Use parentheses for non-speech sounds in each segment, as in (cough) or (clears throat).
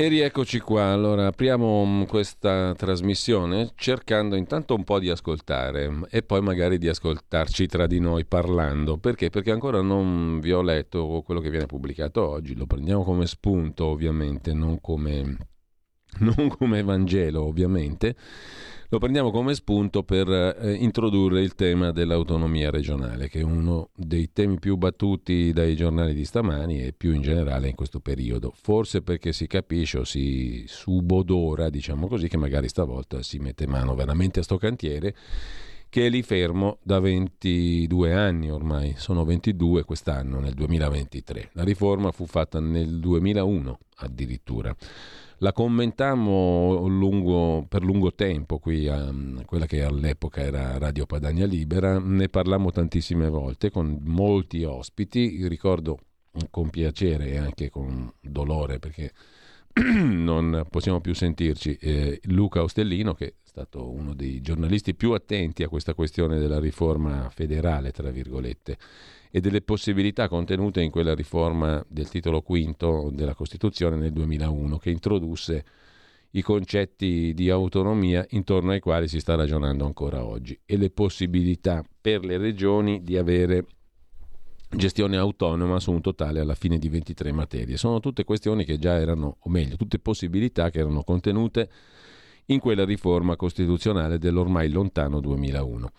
E rieccoci qua, allora apriamo mm, questa trasmissione cercando intanto un po' di ascoltare e poi magari di ascoltarci tra di noi parlando. Perché? Perché ancora non vi ho letto quello che viene pubblicato oggi, lo prendiamo come spunto ovviamente, non come, (laughs) non come Vangelo ovviamente lo prendiamo come spunto per eh, introdurre il tema dell'autonomia regionale, che è uno dei temi più battuti dai giornali di stamani e più in generale in questo periodo. Forse perché si capisce o si subodora, diciamo così, che magari stavolta si mette mano veramente a sto cantiere che è lì fermo da 22 anni ormai, sono 22 quest'anno, nel 2023. La riforma fu fatta nel 2001 addirittura. La commentammo lungo, per lungo tempo qui a quella che all'epoca era Radio Padania Libera, ne parlammo tantissime volte con molti ospiti, ricordo con piacere e anche con dolore perché (clears throat) non possiamo più sentirci, eh, Luca Ostellino che è stato uno dei giornalisti più attenti a questa questione della riforma federale, tra virgolette e delle possibilità contenute in quella riforma del titolo quinto della Costituzione nel 2001 che introdusse i concetti di autonomia intorno ai quali si sta ragionando ancora oggi e le possibilità per le regioni di avere gestione autonoma su un totale alla fine di 23 materie. Sono tutte questioni che già erano, o meglio, tutte possibilità che erano contenute in quella riforma costituzionale dell'ormai lontano 2001.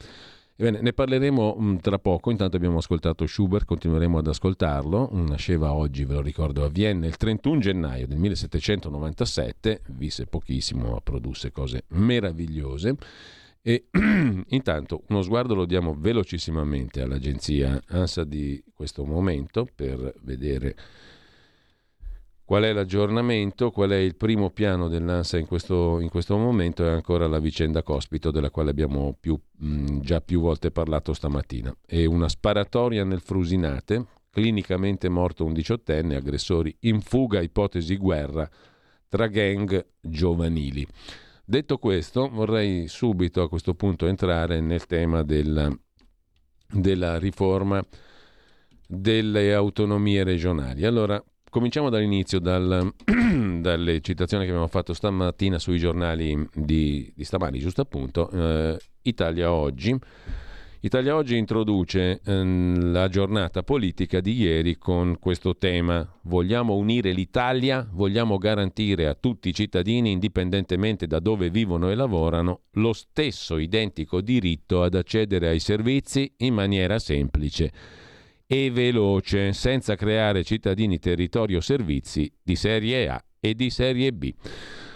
Ebbene, ne parleremo mm, tra poco, intanto abbiamo ascoltato Schubert, continueremo ad ascoltarlo, nasceva oggi, ve lo ricordo, a Vienna il 31 gennaio del 1797, visse pochissimo produsse cose meravigliose. E (clears throat) intanto uno sguardo lo diamo velocissimamente all'agenzia ANSA di questo momento per vedere Qual è l'aggiornamento? Qual è il primo piano dell'ANSA in questo, in questo momento? È ancora la vicenda Cospito, della quale abbiamo più, mh, già più volte parlato stamattina. È una sparatoria nel Frusinate, clinicamente morto un diciottenne, aggressori in fuga, ipotesi guerra tra gang giovanili. Detto questo, vorrei subito a questo punto entrare nel tema della, della riforma delle autonomie regionali. Allora, Cominciamo dall'inizio, dal, (clears throat) dalle citazioni che abbiamo fatto stamattina sui giornali di, di stamani, giusto appunto. Eh, Italia Oggi. Italia Oggi introduce eh, la giornata politica di ieri con questo tema. Vogliamo unire l'Italia, vogliamo garantire a tutti i cittadini, indipendentemente da dove vivono e lavorano, lo stesso identico diritto ad accedere ai servizi in maniera semplice e veloce, senza creare cittadini, territorio, servizi di serie A e di serie B.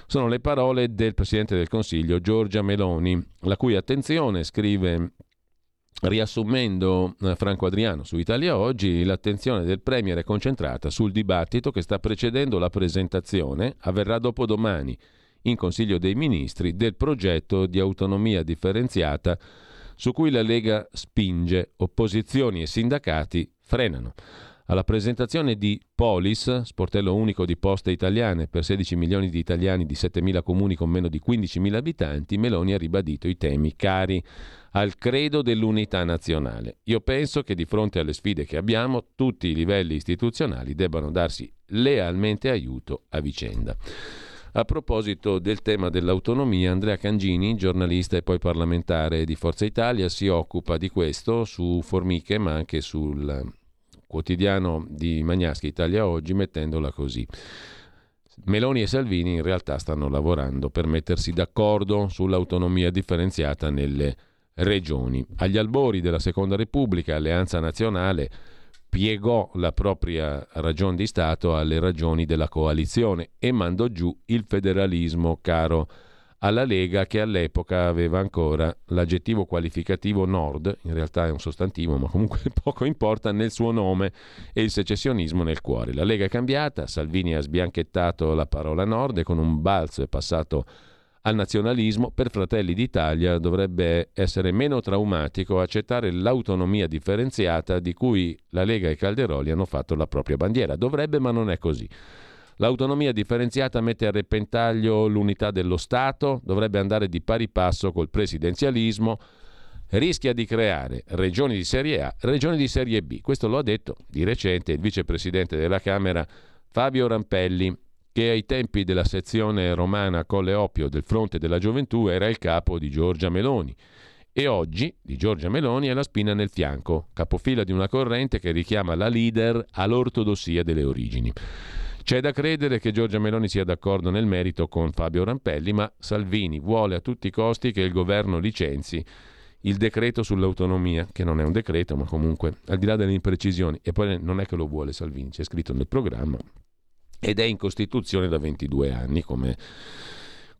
Sono le parole del Presidente del Consiglio Giorgia Meloni, la cui attenzione, scrive Riassumendo eh, Franco Adriano su Italia Oggi, l'attenzione del Premier è concentrata sul dibattito che sta precedendo la presentazione, avverrà dopodomani in Consiglio dei Ministri, del progetto di autonomia differenziata su cui la Lega spinge, opposizioni e sindacati frenano. Alla presentazione di Polis, sportello unico di poste italiane per 16 milioni di italiani di 7 mila comuni con meno di 15 mila abitanti, Meloni ha ribadito i temi cari al credo dell'unità nazionale. Io penso che di fronte alle sfide che abbiamo, tutti i livelli istituzionali debbano darsi lealmente aiuto a vicenda. A proposito del tema dell'autonomia, Andrea Cangini, giornalista e poi parlamentare di Forza Italia, si occupa di questo su Formiche, ma anche sul quotidiano di Magnaschi Italia Oggi, mettendola così. Meloni e Salvini in realtà stanno lavorando per mettersi d'accordo sull'autonomia differenziata nelle regioni. Agli albori della Seconda Repubblica, Alleanza Nazionale piegò la propria ragione di Stato alle ragioni della coalizione e mandò giù il federalismo caro alla Lega che all'epoca aveva ancora l'aggettivo qualificativo nord, in realtà è un sostantivo ma comunque (laughs) poco importa, nel suo nome e il secessionismo nel cuore. La Lega è cambiata, Salvini ha sbianchettato la parola nord e con un balzo è passato al nazionalismo, per Fratelli d'Italia dovrebbe essere meno traumatico accettare l'autonomia differenziata di cui la Lega e Calderoli hanno fatto la propria bandiera. Dovrebbe, ma non è così. L'autonomia differenziata mette a repentaglio l'unità dello Stato, dovrebbe andare di pari passo col presidenzialismo, rischia di creare regioni di serie A, regioni di serie B. Questo lo ha detto di recente il vicepresidente della Camera Fabio Rampelli, che ai tempi della sezione romana Colle Oppio del Fronte della Gioventù era il capo di Giorgia Meloni. E oggi di Giorgia Meloni è la spina nel fianco, capofila di una corrente che richiama la leader all'ortodossia delle origini. C'è da credere che Giorgia Meloni sia d'accordo nel merito con Fabio Rampelli, ma Salvini vuole a tutti i costi che il governo licenzi il decreto sull'autonomia, che non è un decreto, ma comunque al di là delle imprecisioni, e poi non è che lo vuole Salvini, c'è scritto nel programma, ed è in Costituzione da 22 anni, come,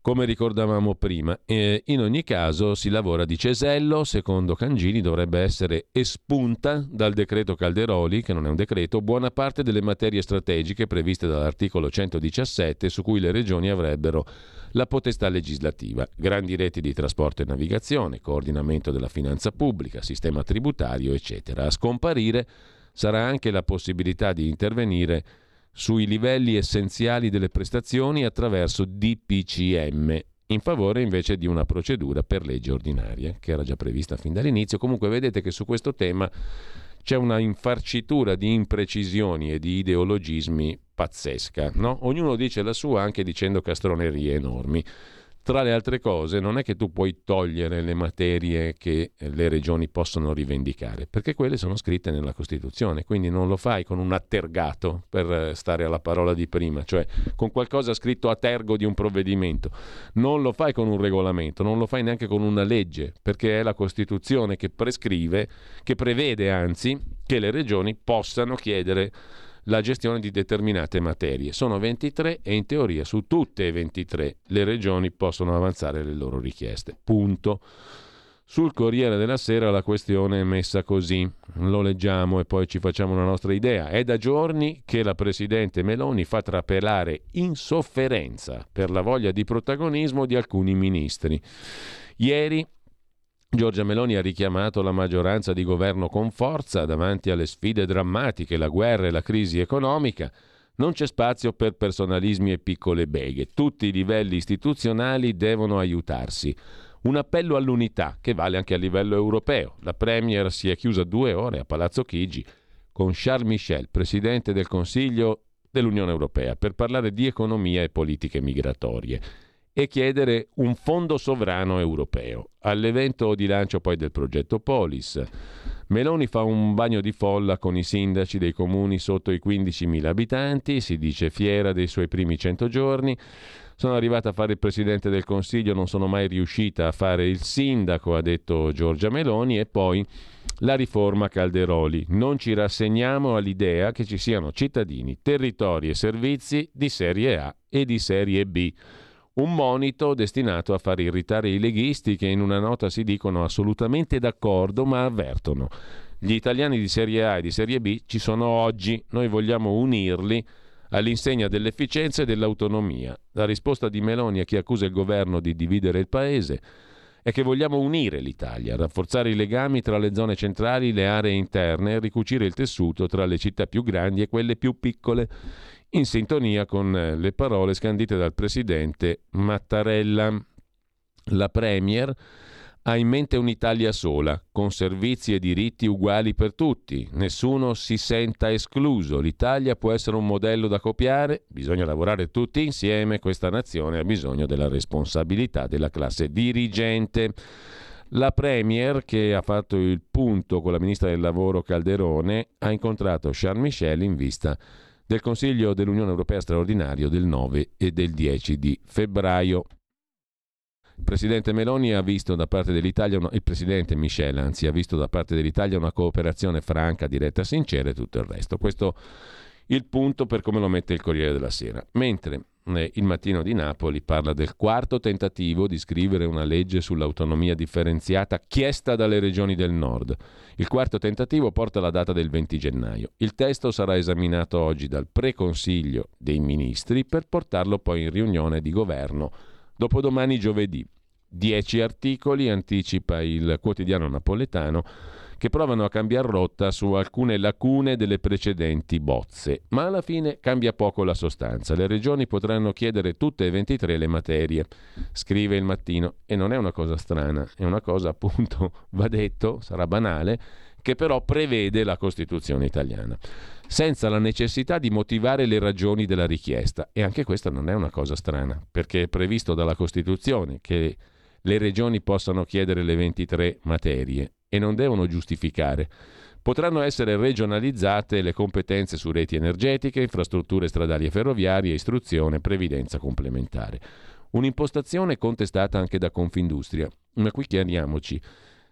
come ricordavamo prima. E in ogni caso si lavora di cesello, secondo Cangini dovrebbe essere espunta dal decreto Calderoli, che non è un decreto, buona parte delle materie strategiche previste dall'articolo 117 su cui le regioni avrebbero la potestà legislativa, grandi reti di trasporto e navigazione, coordinamento della finanza pubblica, sistema tributario, eccetera. A scomparire sarà anche la possibilità di intervenire sui livelli essenziali delle prestazioni attraverso DPCM, in favore invece di una procedura per legge ordinaria, che era già prevista fin dall'inizio. Comunque vedete che su questo tema c'è una infarcitura di imprecisioni e di ideologismi pazzesca. No? Ognuno dice la sua anche dicendo castronerie enormi. Tra le altre cose, non è che tu puoi togliere le materie che le regioni possono rivendicare, perché quelle sono scritte nella Costituzione, quindi non lo fai con un attergato, per stare alla parola di prima, cioè con qualcosa scritto a tergo di un provvedimento. Non lo fai con un regolamento, non lo fai neanche con una legge, perché è la Costituzione che prescrive, che prevede anzi, che le regioni possano chiedere la gestione di determinate materie. Sono 23 e in teoria su tutte e 23 le regioni possono avanzare le loro richieste. Punto. Sul Corriere della Sera la questione è messa così, lo leggiamo e poi ci facciamo una nostra idea. È da giorni che la Presidente Meloni fa trapelare insofferenza per la voglia di protagonismo di alcuni ministri. Ieri Giorgia Meloni ha richiamato la maggioranza di governo con forza davanti alle sfide drammatiche, la guerra e la crisi economica. Non c'è spazio per personalismi e piccole beghe. Tutti i livelli istituzionali devono aiutarsi. Un appello all'unità che vale anche a livello europeo. La Premier si è chiusa due ore a Palazzo Chigi con Charles Michel, Presidente del Consiglio dell'Unione Europea, per parlare di economia e politiche migratorie e chiedere un fondo sovrano europeo. All'evento di lancio poi del progetto Polis, Meloni fa un bagno di folla con i sindaci dei comuni sotto i 15.000 abitanti, si dice fiera dei suoi primi 100 giorni. Sono arrivata a fare il Presidente del Consiglio, non sono mai riuscita a fare il sindaco, ha detto Giorgia Meloni, e poi la riforma Calderoli. Non ci rassegniamo all'idea che ci siano cittadini, territori e servizi di serie A e di serie B un monito destinato a far irritare i leghisti che in una nota si dicono assolutamente d'accordo ma avvertono. Gli italiani di Serie A e di Serie B ci sono oggi, noi vogliamo unirli all'insegna dell'efficienza e dell'autonomia. La risposta di Meloni a chi accusa il governo di dividere il paese è che vogliamo unire l'Italia, rafforzare i legami tra le zone centrali, le aree interne e ricucire il tessuto tra le città più grandi e quelle più piccole in sintonia con eh, le parole scandite dal presidente Mattarella. La Premier ha in mente un'Italia sola, con servizi e diritti uguali per tutti, nessuno si senta escluso, l'Italia può essere un modello da copiare, bisogna lavorare tutti insieme, questa nazione ha bisogno della responsabilità della classe dirigente. La Premier, che ha fatto il punto con la ministra del lavoro Calderone, ha incontrato Charles Michel in vista del Consiglio dell'Unione Europea straordinario del 9 e del 10 di febbraio. Il presidente Meloni ha visto da parte dell'Italia, il presidente Michel anzi, ha visto da parte dell'Italia una cooperazione franca, diretta, sincera e tutto il resto. Questo è il punto per come lo mette il Corriere della Sera. Mentre il mattino di Napoli parla del quarto tentativo di scrivere una legge sull'autonomia differenziata chiesta dalle regioni del nord. Il quarto tentativo porta la data del 20 gennaio. Il testo sarà esaminato oggi dal preconsiglio dei ministri per portarlo poi in riunione di governo Dopodomani giovedì. 10 articoli, anticipa il quotidiano napoletano, che provano a cambiare rotta su alcune lacune delle precedenti bozze, ma alla fine cambia poco la sostanza. Le regioni potranno chiedere tutte e 23 le materie, scrive il mattino, e non è una cosa strana, è una cosa appunto, (laughs) va detto, sarà banale, che però prevede la Costituzione italiana, senza la necessità di motivare le ragioni della richiesta. E anche questa non è una cosa strana, perché è previsto dalla Costituzione che le regioni possano chiedere le 23 materie e non devono giustificare. Potranno essere regionalizzate le competenze su reti energetiche, infrastrutture stradali e ferroviarie, istruzione, previdenza complementare. Un'impostazione contestata anche da Confindustria. Ma qui chiariamoci,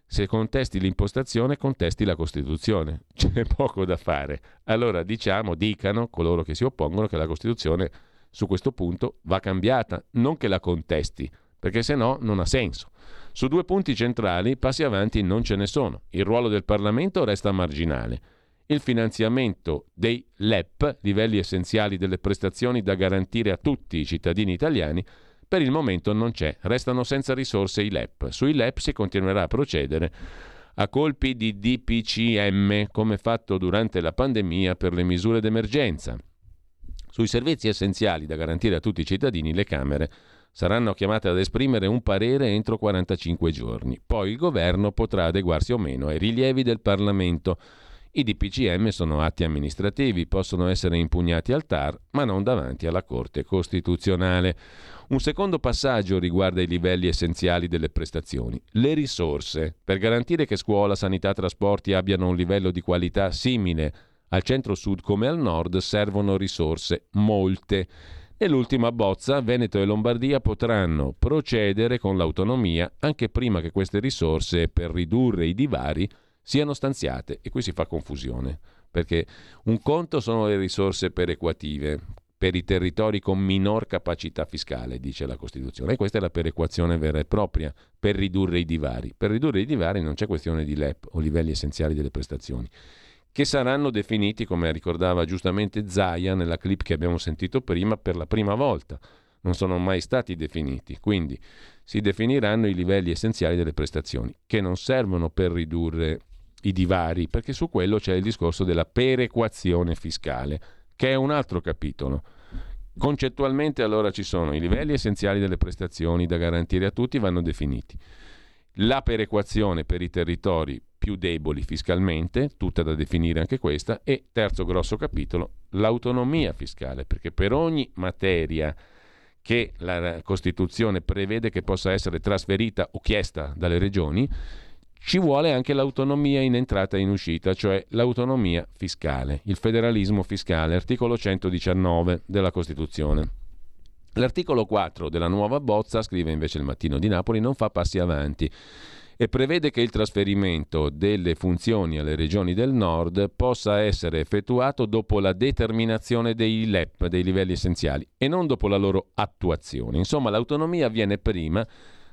se contesti l'impostazione, contesti la Costituzione. (laughs) C'è poco da fare. Allora diciamo, dicano coloro che si oppongono che la Costituzione su questo punto va cambiata, non che la contesti, perché se no non ha senso. Su due punti centrali passi avanti non ce ne sono. Il ruolo del Parlamento resta marginale. Il finanziamento dei LEP, livelli essenziali delle prestazioni da garantire a tutti i cittadini italiani, per il momento non c'è, restano senza risorse i LEP. Sui LEP si continuerà a procedere a colpi di DPCM, come fatto durante la pandemia per le misure d'emergenza. Sui servizi essenziali da garantire a tutti i cittadini, le Camere saranno chiamate ad esprimere un parere entro 45 giorni. Poi il governo potrà adeguarsi o meno ai rilievi del Parlamento. I DPCM sono atti amministrativi, possono essere impugnati al TAR, ma non davanti alla Corte Costituzionale. Un secondo passaggio riguarda i livelli essenziali delle prestazioni, le risorse. Per garantire che scuola, sanità, trasporti abbiano un livello di qualità simile al centro-sud come al nord servono risorse, molte. Nell'ultima bozza Veneto e Lombardia potranno procedere con l'autonomia anche prima che queste risorse per ridurre i divari siano stanziate. E qui si fa confusione, perché un conto sono le risorse perequative per i territori con minor capacità fiscale, dice la Costituzione, e questa è la perequazione vera e propria per ridurre i divari. Per ridurre i divari non c'è questione di LEP o livelli essenziali delle prestazioni che saranno definiti, come ricordava giustamente Zaia nella clip che abbiamo sentito prima, per la prima volta. Non sono mai stati definiti. Quindi si definiranno i livelli essenziali delle prestazioni, che non servono per ridurre i divari, perché su quello c'è il discorso della perequazione fiscale, che è un altro capitolo. Concettualmente allora ci sono i livelli essenziali delle prestazioni da garantire a tutti vanno definiti. La perequazione per i territori più deboli fiscalmente, tutta da definire anche questa, e terzo grosso capitolo, l'autonomia fiscale, perché per ogni materia che la Costituzione prevede che possa essere trasferita o chiesta dalle regioni, ci vuole anche l'autonomia in entrata e in uscita, cioè l'autonomia fiscale, il federalismo fiscale, articolo 119 della Costituzione. L'articolo 4 della nuova bozza, scrive invece il Mattino di Napoli, non fa passi avanti e prevede che il trasferimento delle funzioni alle regioni del nord possa essere effettuato dopo la determinazione dei LEP, dei livelli essenziali, e non dopo la loro attuazione. Insomma, l'autonomia avviene prima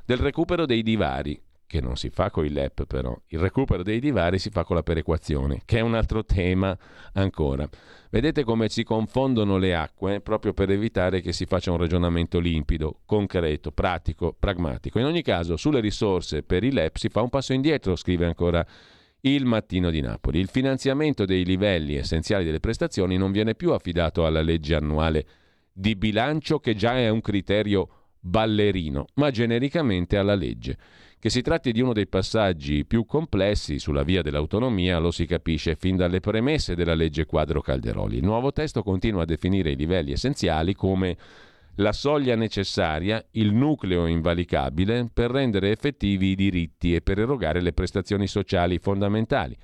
del recupero dei divari, che non si fa con i LEP però, il recupero dei divari si fa con la perequazione, che è un altro tema ancora. Vedete come si confondono le acque proprio per evitare che si faccia un ragionamento limpido, concreto, pratico, pragmatico. In ogni caso, sulle risorse per i LEP si fa un passo indietro, scrive ancora il Mattino di Napoli. Il finanziamento dei livelli essenziali delle prestazioni non viene più affidato alla legge annuale di bilancio, che già è un criterio ballerino, ma genericamente alla legge. Che si tratti di uno dei passaggi più complessi sulla via dell'autonomia lo si capisce fin dalle premesse della legge quadro Calderoli. Il nuovo testo continua a definire i livelli essenziali come la soglia necessaria, il nucleo invalicabile per rendere effettivi i diritti e per erogare le prestazioni sociali fondamentali.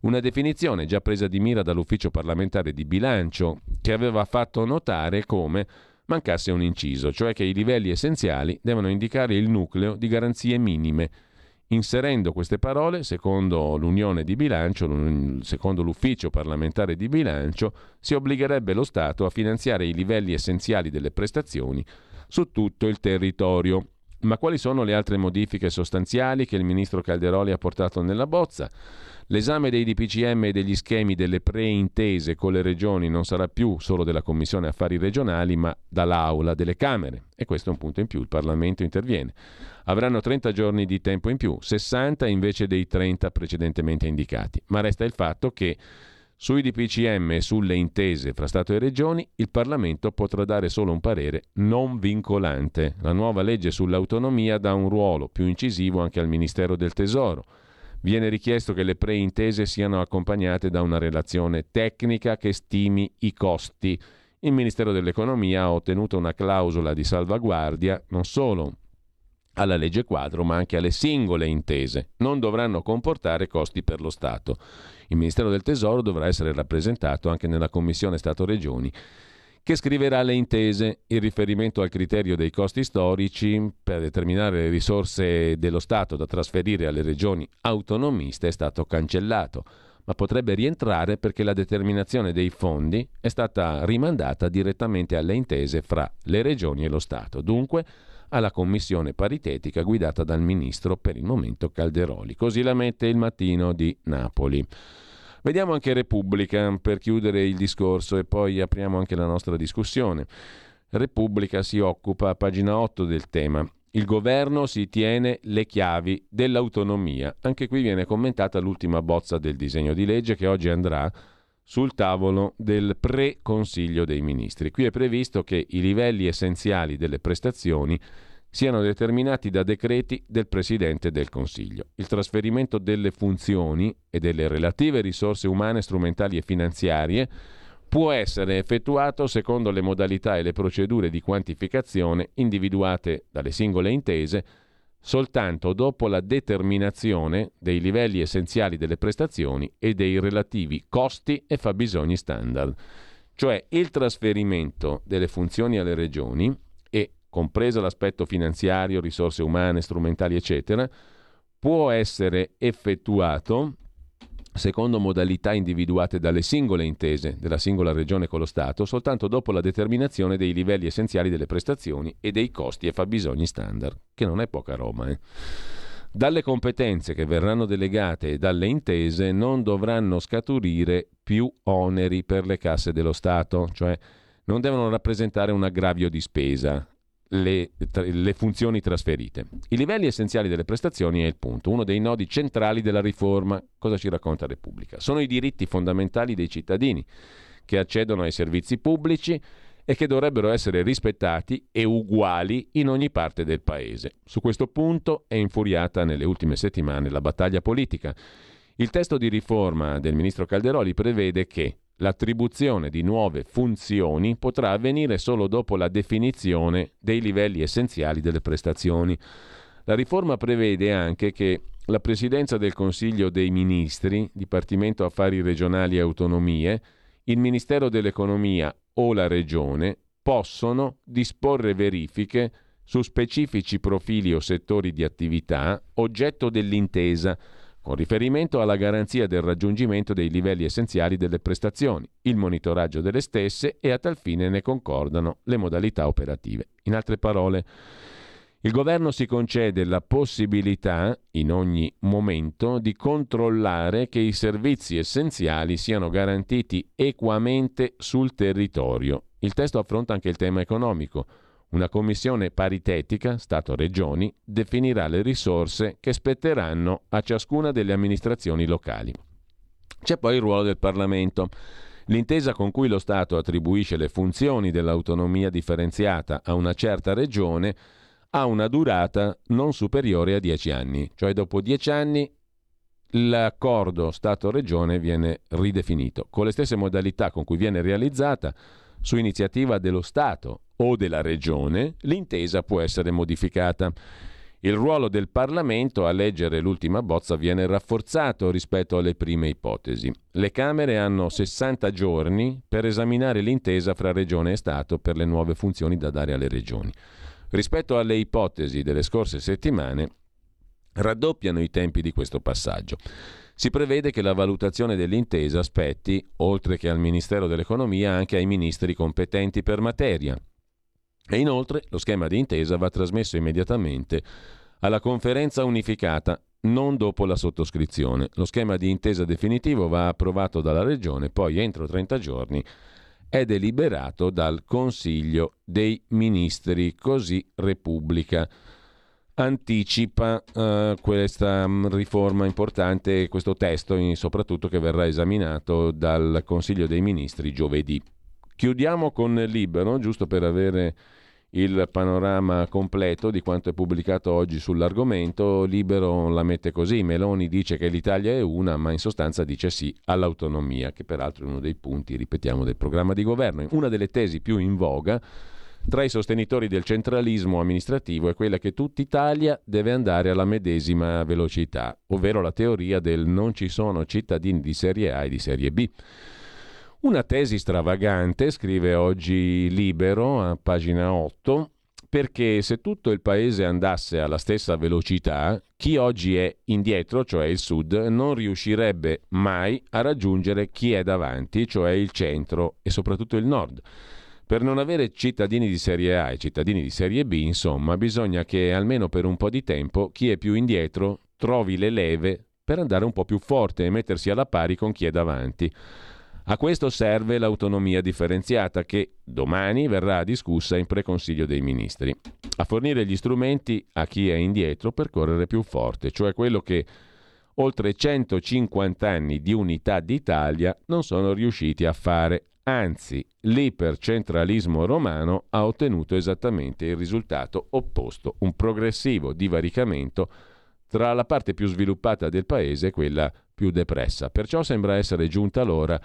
Una definizione già presa di mira dall'ufficio parlamentare di bilancio che aveva fatto notare come mancasse un inciso, cioè che i livelli essenziali devono indicare il nucleo di garanzie minime. Inserendo queste parole, secondo l'Unione di bilancio, secondo l'Ufficio parlamentare di bilancio, si obbligherebbe lo Stato a finanziare i livelli essenziali delle prestazioni su tutto il territorio. Ma quali sono le altre modifiche sostanziali che il ministro Calderoli ha portato nella bozza? L'esame dei DPCM e degli schemi delle preintese con le regioni non sarà più solo della Commissione Affari Regionali, ma dall'Aula delle Camere. E questo è un punto in più, il Parlamento interviene. Avranno 30 giorni di tempo in più, 60 invece dei 30 precedentemente indicati. Ma resta il fatto che sui DPCM e sulle intese fra Stato e Regioni il Parlamento potrà dare solo un parere non vincolante. La nuova legge sull'autonomia dà un ruolo più incisivo anche al Ministero del Tesoro Viene richiesto che le preintese siano accompagnate da una relazione tecnica che stimi i costi. Il Ministero dell'Economia ha ottenuto una clausola di salvaguardia non solo alla legge quadro, ma anche alle singole intese. Non dovranno comportare costi per lo Stato. Il Ministero del Tesoro dovrà essere rappresentato anche nella Commissione Stato-Regioni che scriverà le intese. Il riferimento al criterio dei costi storici per determinare le risorse dello Stato da trasferire alle regioni autonomiste è stato cancellato, ma potrebbe rientrare perché la determinazione dei fondi è stata rimandata direttamente alle intese fra le regioni e lo Stato. Dunque alla commissione paritetica guidata dal ministro per il momento Calderoli. Così la mette il mattino di Napoli. Vediamo anche Repubblica per chiudere il discorso e poi apriamo anche la nostra discussione. Repubblica si occupa a pagina 8 del tema. Il governo si tiene le chiavi dell'autonomia. Anche qui viene commentata l'ultima bozza del disegno di legge che oggi andrà sul tavolo del pre-consiglio dei ministri. Qui è previsto che i livelli essenziali delle prestazioni siano determinati da decreti del Presidente del Consiglio. Il trasferimento delle funzioni e delle relative risorse umane, strumentali e finanziarie può essere effettuato secondo le modalità e le procedure di quantificazione individuate dalle singole intese soltanto dopo la determinazione dei livelli essenziali delle prestazioni e dei relativi costi e fabbisogni standard. Cioè il trasferimento delle funzioni alle regioni compreso l'aspetto finanziario, risorse umane, strumentali, eccetera, può essere effettuato secondo modalità individuate dalle singole intese della singola regione con lo Stato, soltanto dopo la determinazione dei livelli essenziali delle prestazioni e dei costi e fabbisogni standard, che non è poca roba. Eh. Dalle competenze che verranno delegate e dalle intese non dovranno scaturire più oneri per le casse dello Stato, cioè non devono rappresentare un aggravio di spesa le, le, funzioni trasferite. I livelli essenziali delle prestazioni è il punto, uno dei nodi centrali della riforma. Cosa ci racconta Repubblica? Sono i diritti fondamentali dei cittadini che accedono ai servizi pubblici e che dovrebbero essere rispettati e uguali in ogni parte del paese. Su questo punto è infuriata nelle ultime settimane la battaglia politica. Il testo di riforma del ministro Calderoli prevede che L'attribuzione di nuove funzioni potrà avvenire solo dopo la definizione dei livelli essenziali delle prestazioni. La riforma prevede anche che la Presidenza del Consiglio dei Ministri, Dipartimento Affari Regionali e Autonomie, il Ministero dell'Economia o la Regione possono disporre verifiche su specifici profili o settori di attività oggetto dell'intesa con riferimento alla garanzia del raggiungimento dei livelli essenziali delle prestazioni, il monitoraggio delle stesse e a tal fine ne concordano le modalità operative. In altre parole, il governo si concede la possibilità, in ogni momento, di controllare che i servizi essenziali siano garantiti equamente sul territorio. Il testo affronta anche il tema economico. Una commissione paritetica, Stato-Regioni, definirà le risorse che spetteranno a ciascuna delle amministrazioni locali. C'è poi il ruolo del Parlamento. L'intesa con cui lo Stato attribuisce le funzioni dell'autonomia differenziata a una certa regione ha una durata non superiore a dieci anni, cioè dopo dieci anni l'accordo Stato-Regione viene ridefinito, con le stesse modalità con cui viene realizzata su iniziativa dello Stato o della Regione, l'intesa può essere modificata. Il ruolo del Parlamento a leggere l'ultima bozza viene rafforzato rispetto alle prime ipotesi. Le Camere hanno 60 giorni per esaminare l'intesa fra Regione e Stato per le nuove funzioni da dare alle Regioni. Rispetto alle ipotesi delle scorse settimane, raddoppiano i tempi di questo passaggio. Si prevede che la valutazione dell'intesa spetti, oltre che al Ministero dell'Economia, anche ai ministri competenti per materia. E inoltre lo schema di intesa va trasmesso immediatamente alla conferenza unificata non dopo la sottoscrizione. Lo schema di intesa definitivo va approvato dalla Regione, poi entro 30 giorni è deliberato dal Consiglio dei Ministri, così Repubblica anticipa uh, questa um, riforma importante, questo testo soprattutto che verrà esaminato dal Consiglio dei Ministri giovedì. Chiudiamo con Libero, giusto per avere il panorama completo di quanto è pubblicato oggi sull'argomento. Libero la mette così, Meloni dice che l'Italia è una, ma in sostanza dice sì all'autonomia, che peraltro è uno dei punti, ripetiamo, del programma di governo. Una delle tesi più in voga tra i sostenitori del centralismo amministrativo è quella che tutta Italia deve andare alla medesima velocità, ovvero la teoria del non ci sono cittadini di serie A e di serie B. Una tesi stravagante, scrive oggi Libero a pagina 8, perché se tutto il paese andasse alla stessa velocità, chi oggi è indietro, cioè il sud, non riuscirebbe mai a raggiungere chi è davanti, cioè il centro e soprattutto il nord. Per non avere cittadini di serie A e cittadini di serie B, insomma, bisogna che almeno per un po' di tempo chi è più indietro trovi le leve per andare un po' più forte e mettersi alla pari con chi è davanti. A questo serve l'autonomia differenziata che domani verrà discussa in preconsiglio dei ministri. A fornire gli strumenti a chi è indietro per correre più forte, cioè quello che oltre 150 anni di unità d'Italia non sono riusciti a fare. Anzi, l'ipercentralismo romano ha ottenuto esattamente il risultato opposto, un progressivo divaricamento tra la parte più sviluppata del paese e quella più depressa. Perciò sembra essere giunta l'ora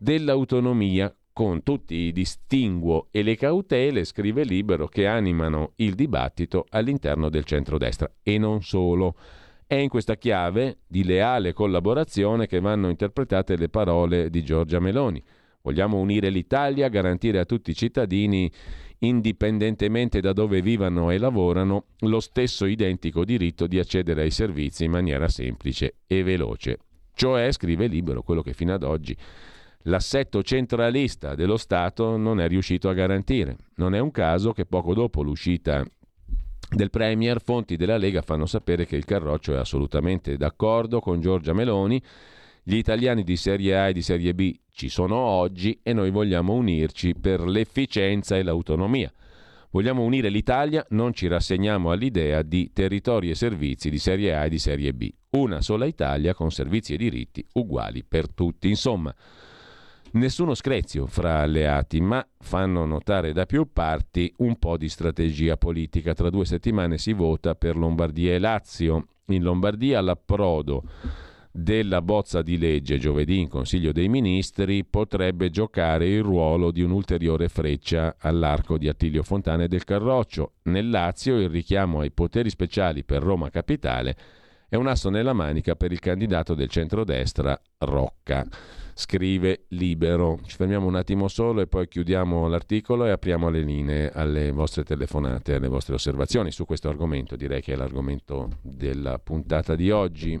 dell'autonomia con tutti i distinguo e le cautele, scrive Libero, che animano il dibattito all'interno del centrodestra. E non solo. È in questa chiave di leale collaborazione che vanno interpretate le parole di Giorgia Meloni. Vogliamo unire l'Italia, garantire a tutti i cittadini, indipendentemente da dove vivano e lavorano, lo stesso identico diritto di accedere ai servizi in maniera semplice e veloce. Cioè, scrive Libero, quello che fino ad oggi l'assetto centralista dello Stato non è riuscito a garantire. Non è un caso che poco dopo l'uscita del Premier, fonti della Lega fanno sapere che il Carroccio è assolutamente d'accordo con Giorgia Meloni. Gli italiani di serie A e di serie B ci sono oggi e noi vogliamo unirci per l'efficienza e l'autonomia. Vogliamo unire l'Italia, non ci rassegniamo all'idea di territori e servizi di serie A e di serie B. Una sola Italia con servizi e diritti uguali per tutti. Insomma, Nessuno screzio fra alleati, ma fanno notare da più parti un po' di strategia politica. Tra due settimane si vota per Lombardia e Lazio. In Lombardia l'approdo della bozza di legge giovedì in Consiglio dei Ministri potrebbe giocare il ruolo di un'ulteriore freccia all'arco di Attilio Fontana e del Carroccio. Nel Lazio il richiamo ai poteri speciali per Roma Capitale è un asso nella manica per il candidato del centrodestra Rocca scrive Libero. Ci fermiamo un attimo solo e poi chiudiamo l'articolo e apriamo le linee alle vostre telefonate, alle vostre osservazioni su questo argomento. Direi che è l'argomento della puntata di oggi.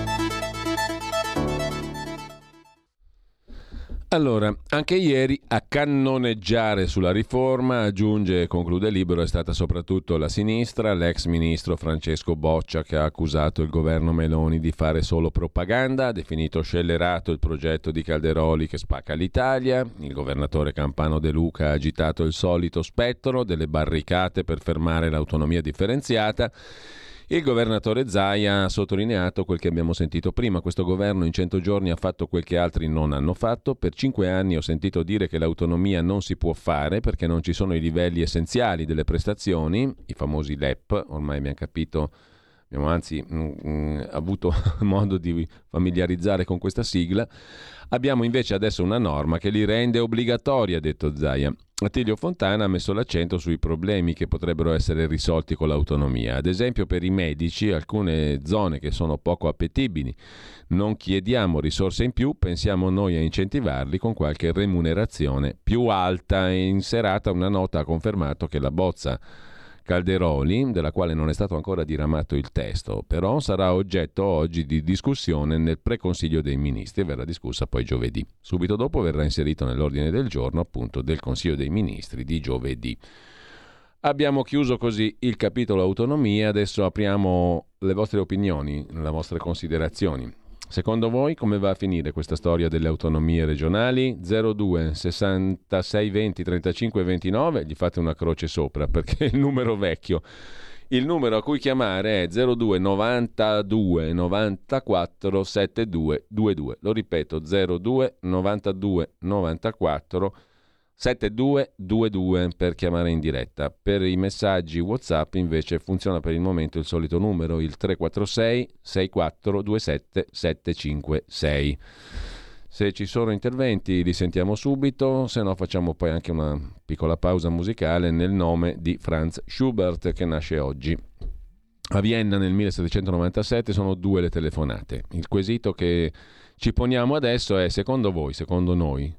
Allora, anche ieri a cannoneggiare sulla riforma, aggiunge e conclude libero, è stata soprattutto la sinistra, l'ex ministro Francesco Boccia che ha accusato il governo Meloni di fare solo propaganda, ha definito scellerato il progetto di Calderoli che spacca l'Italia, il governatore Campano De Luca ha agitato il solito spettro delle barricate per fermare l'autonomia differenziata Il governatore Zaia ha sottolineato quel che abbiamo sentito prima. Questo governo in cento giorni ha fatto quel che altri non hanno fatto. Per cinque anni ho sentito dire che l'autonomia non si può fare perché non ci sono i livelli essenziali delle prestazioni, i famosi LEP, ormai abbiamo capito abbiamo anzi mh, mm, mh, mm, avuto (laughs) modo di familiarizzare con questa sigla, abbiamo invece adesso una norma che li rende obbligatori, ha detto Zaia. Attilio Fontana ha messo l'accento sui problemi che potrebbero essere risolti con l'autonomia. Ad esempio per i medici alcune zone che sono poco appetibili. Non chiediamo risorse in più, pensiamo noi a incentivarli con qualche remunerazione più alta. In serata una nota ha confermato che la bozza Calderoli, della quale non è stato ancora diramato il testo, però sarà oggetto oggi di discussione nel preconsiglio dei ministri e verrà discussa poi giovedì. Subito dopo verrà inserito nell'ordine del giorno appunto del Consiglio dei Ministri di giovedì. Abbiamo chiuso così il capitolo autonomia, adesso apriamo le vostre opinioni, le vostre considerazioni. Secondo voi come va a finire questa storia delle autonomie regionali? 02 66 20 35 29, gli fate una croce sopra perché è il numero vecchio. Il numero a cui chiamare è 02 92 94 72 22. Lo ripeto, 02 92 94 7222 per chiamare in diretta. Per i messaggi WhatsApp invece funziona per il momento il solito numero, il 346 6427 756. Se ci sono interventi li sentiamo subito, se no facciamo poi anche una piccola pausa musicale nel nome di Franz Schubert che nasce oggi. A Vienna nel 1797 sono due le telefonate. Il quesito che ci poniamo adesso è secondo voi, secondo noi,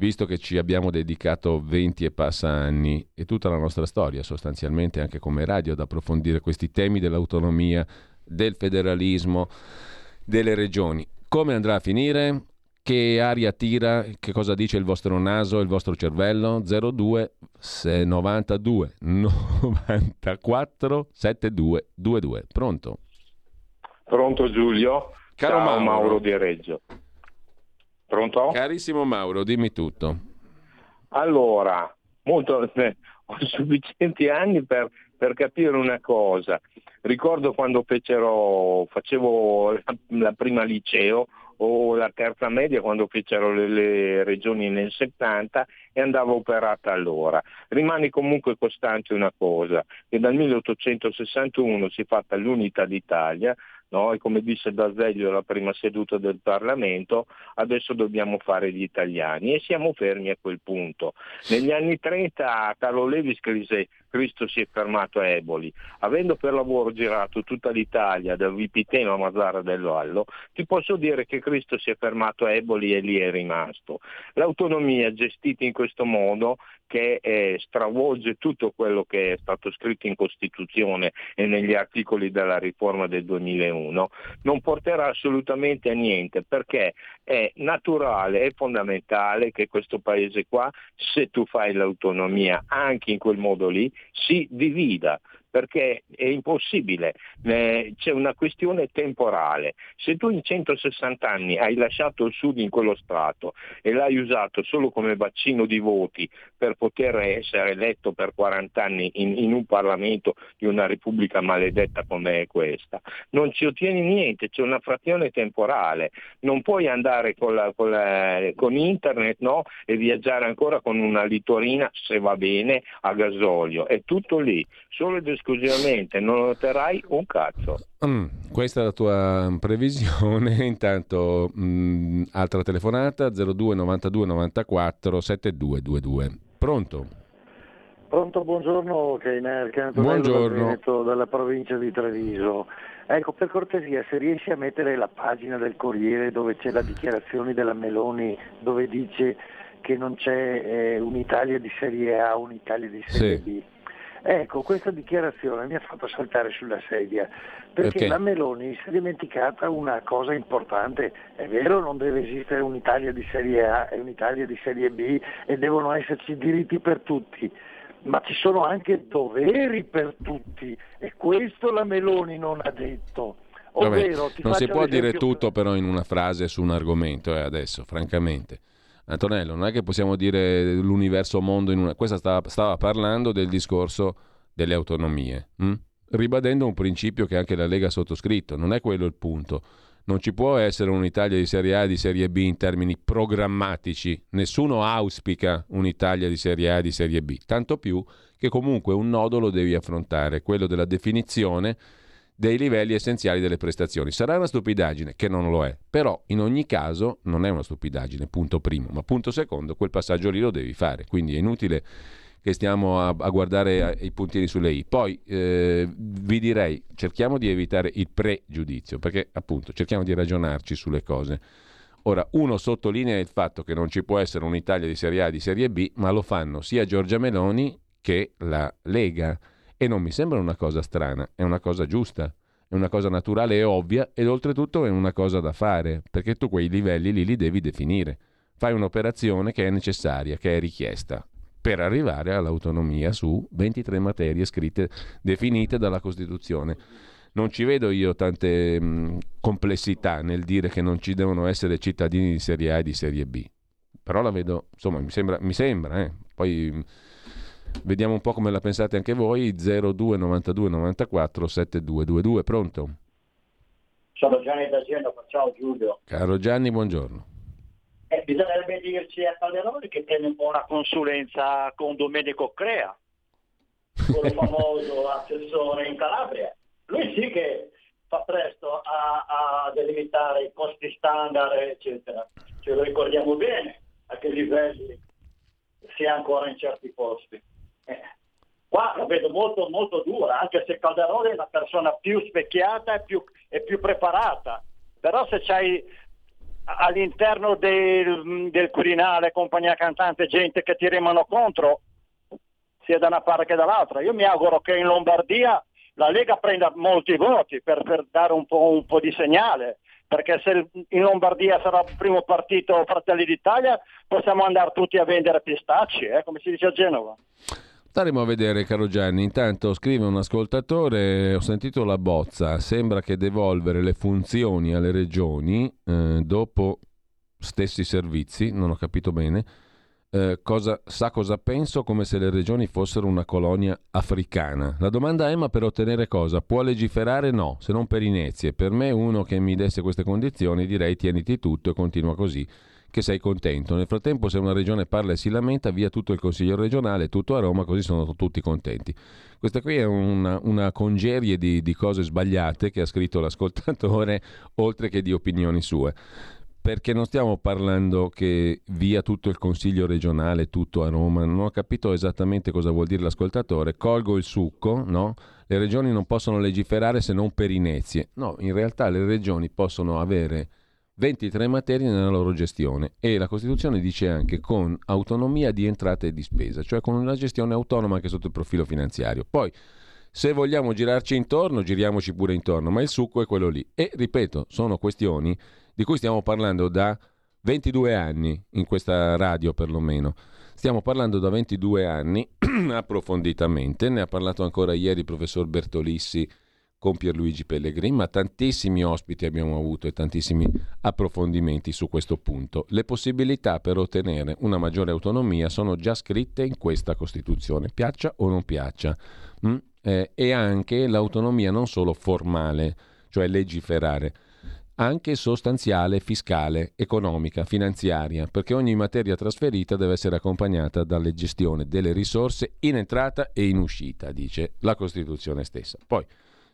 visto che ci abbiamo dedicato 20 e passa anni e tutta la nostra storia sostanzialmente anche come radio ad approfondire questi temi dell'autonomia, del federalismo, delle regioni. Come andrà a finire? Che aria tira? Che cosa dice il vostro naso, il vostro cervello? 02 92 94 72 22. Pronto? Pronto Giulio? Caro Ciao Mauro. Mauro di Reggio. Pronto? Carissimo Mauro, dimmi tutto. Allora, molto, eh, (laughs) ho sufficienti anni per, per, capire una cosa. Ricordo quando fecero, facevo la, la, prima liceo o la terza media quando fecero le, le regioni nel 70 e andavo operata allora. Rimane comunque costante una cosa, che dal 1861 si è fatta l'unità d'Italia, no? e come disse D'Azeglio alla prima seduta del Parlamento, adesso dobbiamo fare gli italiani e siamo fermi a quel punto. Negli anni 30 Carlo Levi scrisse Cristo si è fermato a Eboli. Avendo per lavoro girato tutta l'Italia, da Vipiteno a Mazzara del Vallo, ti posso dire che Cristo si è fermato a Eboli e lì è rimasto. L'autonomia gestita in questo modo che eh, stravolge tutto quello che è stato scritto in Costituzione e negli articoli della riforma del 2001, non porterà assolutamente a niente perché è naturale, è fondamentale che questo paese qua, se tu fai l'autonomia anche in quel modo lì, si divida perché è impossibile, eh, c'è una questione temporale. Se tu in 160 anni hai lasciato il Sud in quello strato e l'hai usato solo come bacino di voti per poter essere eletto per 40 anni in, in un Parlamento di una Repubblica maledetta come è questa, non ci ottieni niente, c'è una frazione temporale, non puoi andare con, la, con, la, con internet no? e viaggiare ancora con una litorina se va bene a gasolio, è tutto lì, solo ed esclusivamente non otterrai un cazzo. Mm, questa è la tua previsione. (laughs) Intanto, mh, mm, altra telefonata 02 92 94 7222. Pronto? Pronto, buongiorno Keiner, buongiorno. dalla provincia di Treviso. Ecco, per cortesia, se riesci a mettere la pagina del Corriere dove c'è la dichiarazione della Meloni, dove dice che non c'è eh, un'Italia di serie A, un'Italia di serie sì. B Ecco, questa dichiarazione mi ha fatto saltare sulla sedia, perché, perché, la Meloni si è dimenticata una cosa importante. È vero, non deve esistere un'Italia di serie A e un'Italia di serie B e devono esserci diritti per tutti, ma ci sono anche doveri per tutti e questo la Meloni non ha detto. Ovvero, Vabbè, non si può dire tutto però in una frase su un argomento eh, adesso, francamente. Antonello, non è che possiamo dire l'universo mondo in una... Questa stava, stava parlando del discorso delle autonomie. Hm? ribadendo un principio che anche la Lega ha sottoscritto, non è quello il punto. Non ci può essere un'Italia di Serie A e di Serie B in termini programmatici. Nessuno auspica un'Italia di Serie A e di Serie B, tanto più che comunque un nodo lo devi affrontare, quello della definizione dei livelli essenziali delle prestazioni. Sarà una stupidaggine, che non lo è, però in ogni caso non è una stupidaggine, punto primo, ma punto secondo, quel passaggio lì lo devi fare, quindi è inutile che stiamo a, a guardare i puntini sulle i. Poi eh, vi direi, cerchiamo di evitare il pregiudizio, perché appunto cerchiamo di ragionarci sulle cose. Ora, uno sottolinea il fatto che non ci può essere un'Italia di Serie A e di Serie B, ma lo fanno sia Giorgia Meloni che la Lega. E non mi sembra una cosa strana, è una cosa giusta, è una cosa naturale e ovvia ed oltretutto è una cosa da fare, perché tu quei livelli lì li devi definire. Fai un'operazione che è necessaria, che è richiesta per arrivare all'autonomia su 23 materie scritte, definite dalla Costituzione. Non ci vedo io tante mh, complessità nel dire che non ci devono essere cittadini di serie A e di serie B, però la vedo, insomma, mi sembra, mi sembra eh. poi Vediamo un po' come la pensate anche voi. 02 92 94 7222. Pronto? Sono Gianni da Genova. Ciao Giulio. Caro Gianni, buongiorno. Eh, bisognerebbe dirci a Calderoni che prende un po' una consulenza con Domenico Crea, quello famoso (laughs) assessore in Calabria. Lui sì che fa presto a, a delimitare i costi standard, eccetera. Ce lo ricordiamo bene a che livelli si è ancora in certi posti. Eh, qua la vedo molto, molto dura, anche se Calderone è la persona più specchiata e più, e più preparata. Però se c'hai all'interno del, del Quirinale, compagnia cantante, gente che ti remano contro, sia da una parte che dall'altra. Io mi auguro che in Lombardia la Lega prenda molti voti per, per dare un po', un po', di segnale, perché se in Lombardia sarà il primo partito Fratelli d'Italia possiamo andare tutti a vendere pistacci, eh, come si dice a Genova. Staremo a vedere, caro Gianni. Intanto scrive un ascoltatore: Ho sentito la bozza. Sembra che devolvere le funzioni alle regioni eh, dopo stessi servizi. Non ho capito bene. Eh, cosa, sa cosa penso? Come se le regioni fossero una colonia africana. La domanda è: ma per ottenere cosa? Può legiferare? No, se non per inezie. Per me, uno che mi desse queste condizioni, direi tieniti tutto e continua così che sei contento. Nel frattempo, se una regione parla e si lamenta, via tutto il Consiglio regionale, tutto a Roma, così sono tutti contenti. Questa qui è una, una congerie di, di cose sbagliate che ha scritto l'ascoltatore, (laughs) oltre che di opinioni sue perché non stiamo parlando che via tutto il consiglio regionale, tutto a Roma, non ho capito esattamente cosa vuol dire l'ascoltatore, colgo il succo, no? Le regioni non possono legiferare se non per inezie. No, in realtà le regioni possono avere 23 materie nella loro gestione e la Costituzione dice anche con autonomia di entrata e di spesa, cioè con una gestione autonoma anche sotto il profilo finanziario. Poi, se vogliamo girarci intorno, giriamoci pure intorno, ma il succo è quello lì. E, ripeto, sono questioni di cui stiamo parlando da 22 anni, in questa radio perlomeno. Stiamo parlando da 22 anni (clears throat) approfonditamente, ne ha parlato ancora ieri il professor Bertolissi con Pierluigi Pellegrini, ma tantissimi ospiti abbiamo avuto e tantissimi approfondimenti su questo punto. Le possibilità per ottenere una maggiore autonomia sono già scritte in questa Costituzione, piaccia o non piaccia, mm? eh, e anche l'autonomia non solo formale, cioè legiferare, anche sostanziale, fiscale, economica, finanziaria, perché ogni materia trasferita deve essere accompagnata dalle gestione delle risorse in entrata e in uscita, dice la Costituzione stessa. Poi,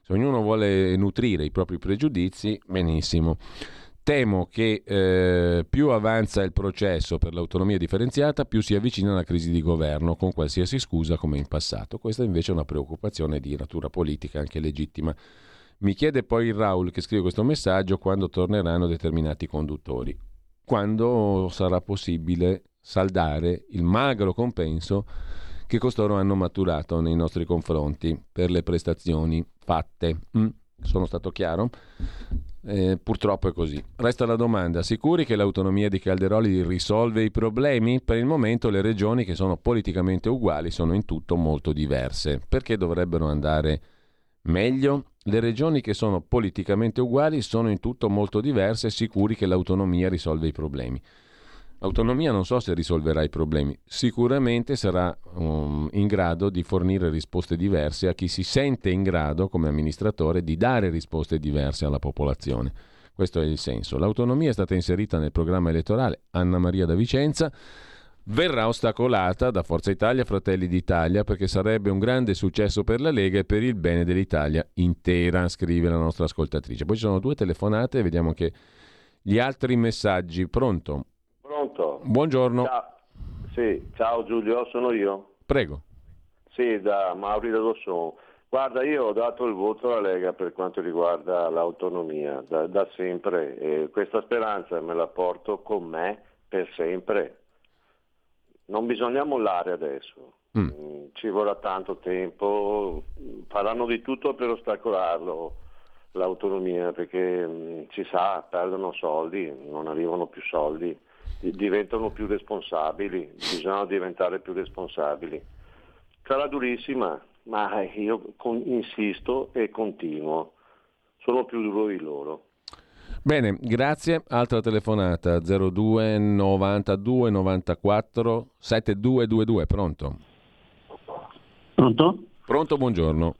se ognuno vuole nutrire i propri pregiudizi, benissimo. Temo che eh, più avanza il processo per l'autonomia differenziata, più si avvicina alla crisi di governo, con qualsiasi scusa come in passato. Questa invece è una preoccupazione di natura politica, anche legittima. Mi chiede poi il Raul che scrive questo messaggio quando torneranno determinati conduttori. Quando sarà possibile saldare il magro compenso che costoro hanno maturato nei nostri confronti per le prestazioni fatte. Mm? Sono stato chiaro? Eh, purtroppo è così. Resta la domanda: sicuri che l'autonomia di Calderoli risolve i problemi? Per il momento le regioni che sono politicamente uguali sono in tutto molto diverse. Perché dovrebbero andare meglio? Le regioni che sono politicamente uguali sono in tutto molto diverse, sicuri che l'autonomia risolve i problemi. L'autonomia non so se risolverà i problemi, sicuramente sarà um, in grado di fornire risposte diverse a chi si sente in grado, come amministratore, di dare risposte diverse alla popolazione. Questo è il senso. L'autonomia è stata inserita nel programma elettorale Anna Maria da Vicenza, verrà ostacolata da Forza Italia Fratelli d'Italia perché sarebbe un grande successo per la Lega e per il bene dell'Italia intera, scrive la nostra ascoltatrice. Poi ci sono due telefonate, vediamo che gli altri messaggi. Pronto? Pronto. Buongiorno. Ciao. Sì, ciao Giulio, sono io. Prego. Sì, da Mauri da Dosson. Guarda, io ho dato il voto alla Lega per quanto riguarda l'autonomia, da, da sempre, e questa speranza me la porto con me per sempre. Non bisogna mollare adesso, mm. mm ci vorrà tanto tempo, faranno di tutto per ostacolarlo l'autonomia perché mm, ci sa, perdono soldi, non arrivano più soldi diventano più responsabili, bisogna diventare più responsabili. Sarà durissima, ma io con, insisto e continuo, sono più duro di loro. Bene, grazie. Altra telefonata 02 92 94 7222, pronto? Pronto? Pronto, buongiorno.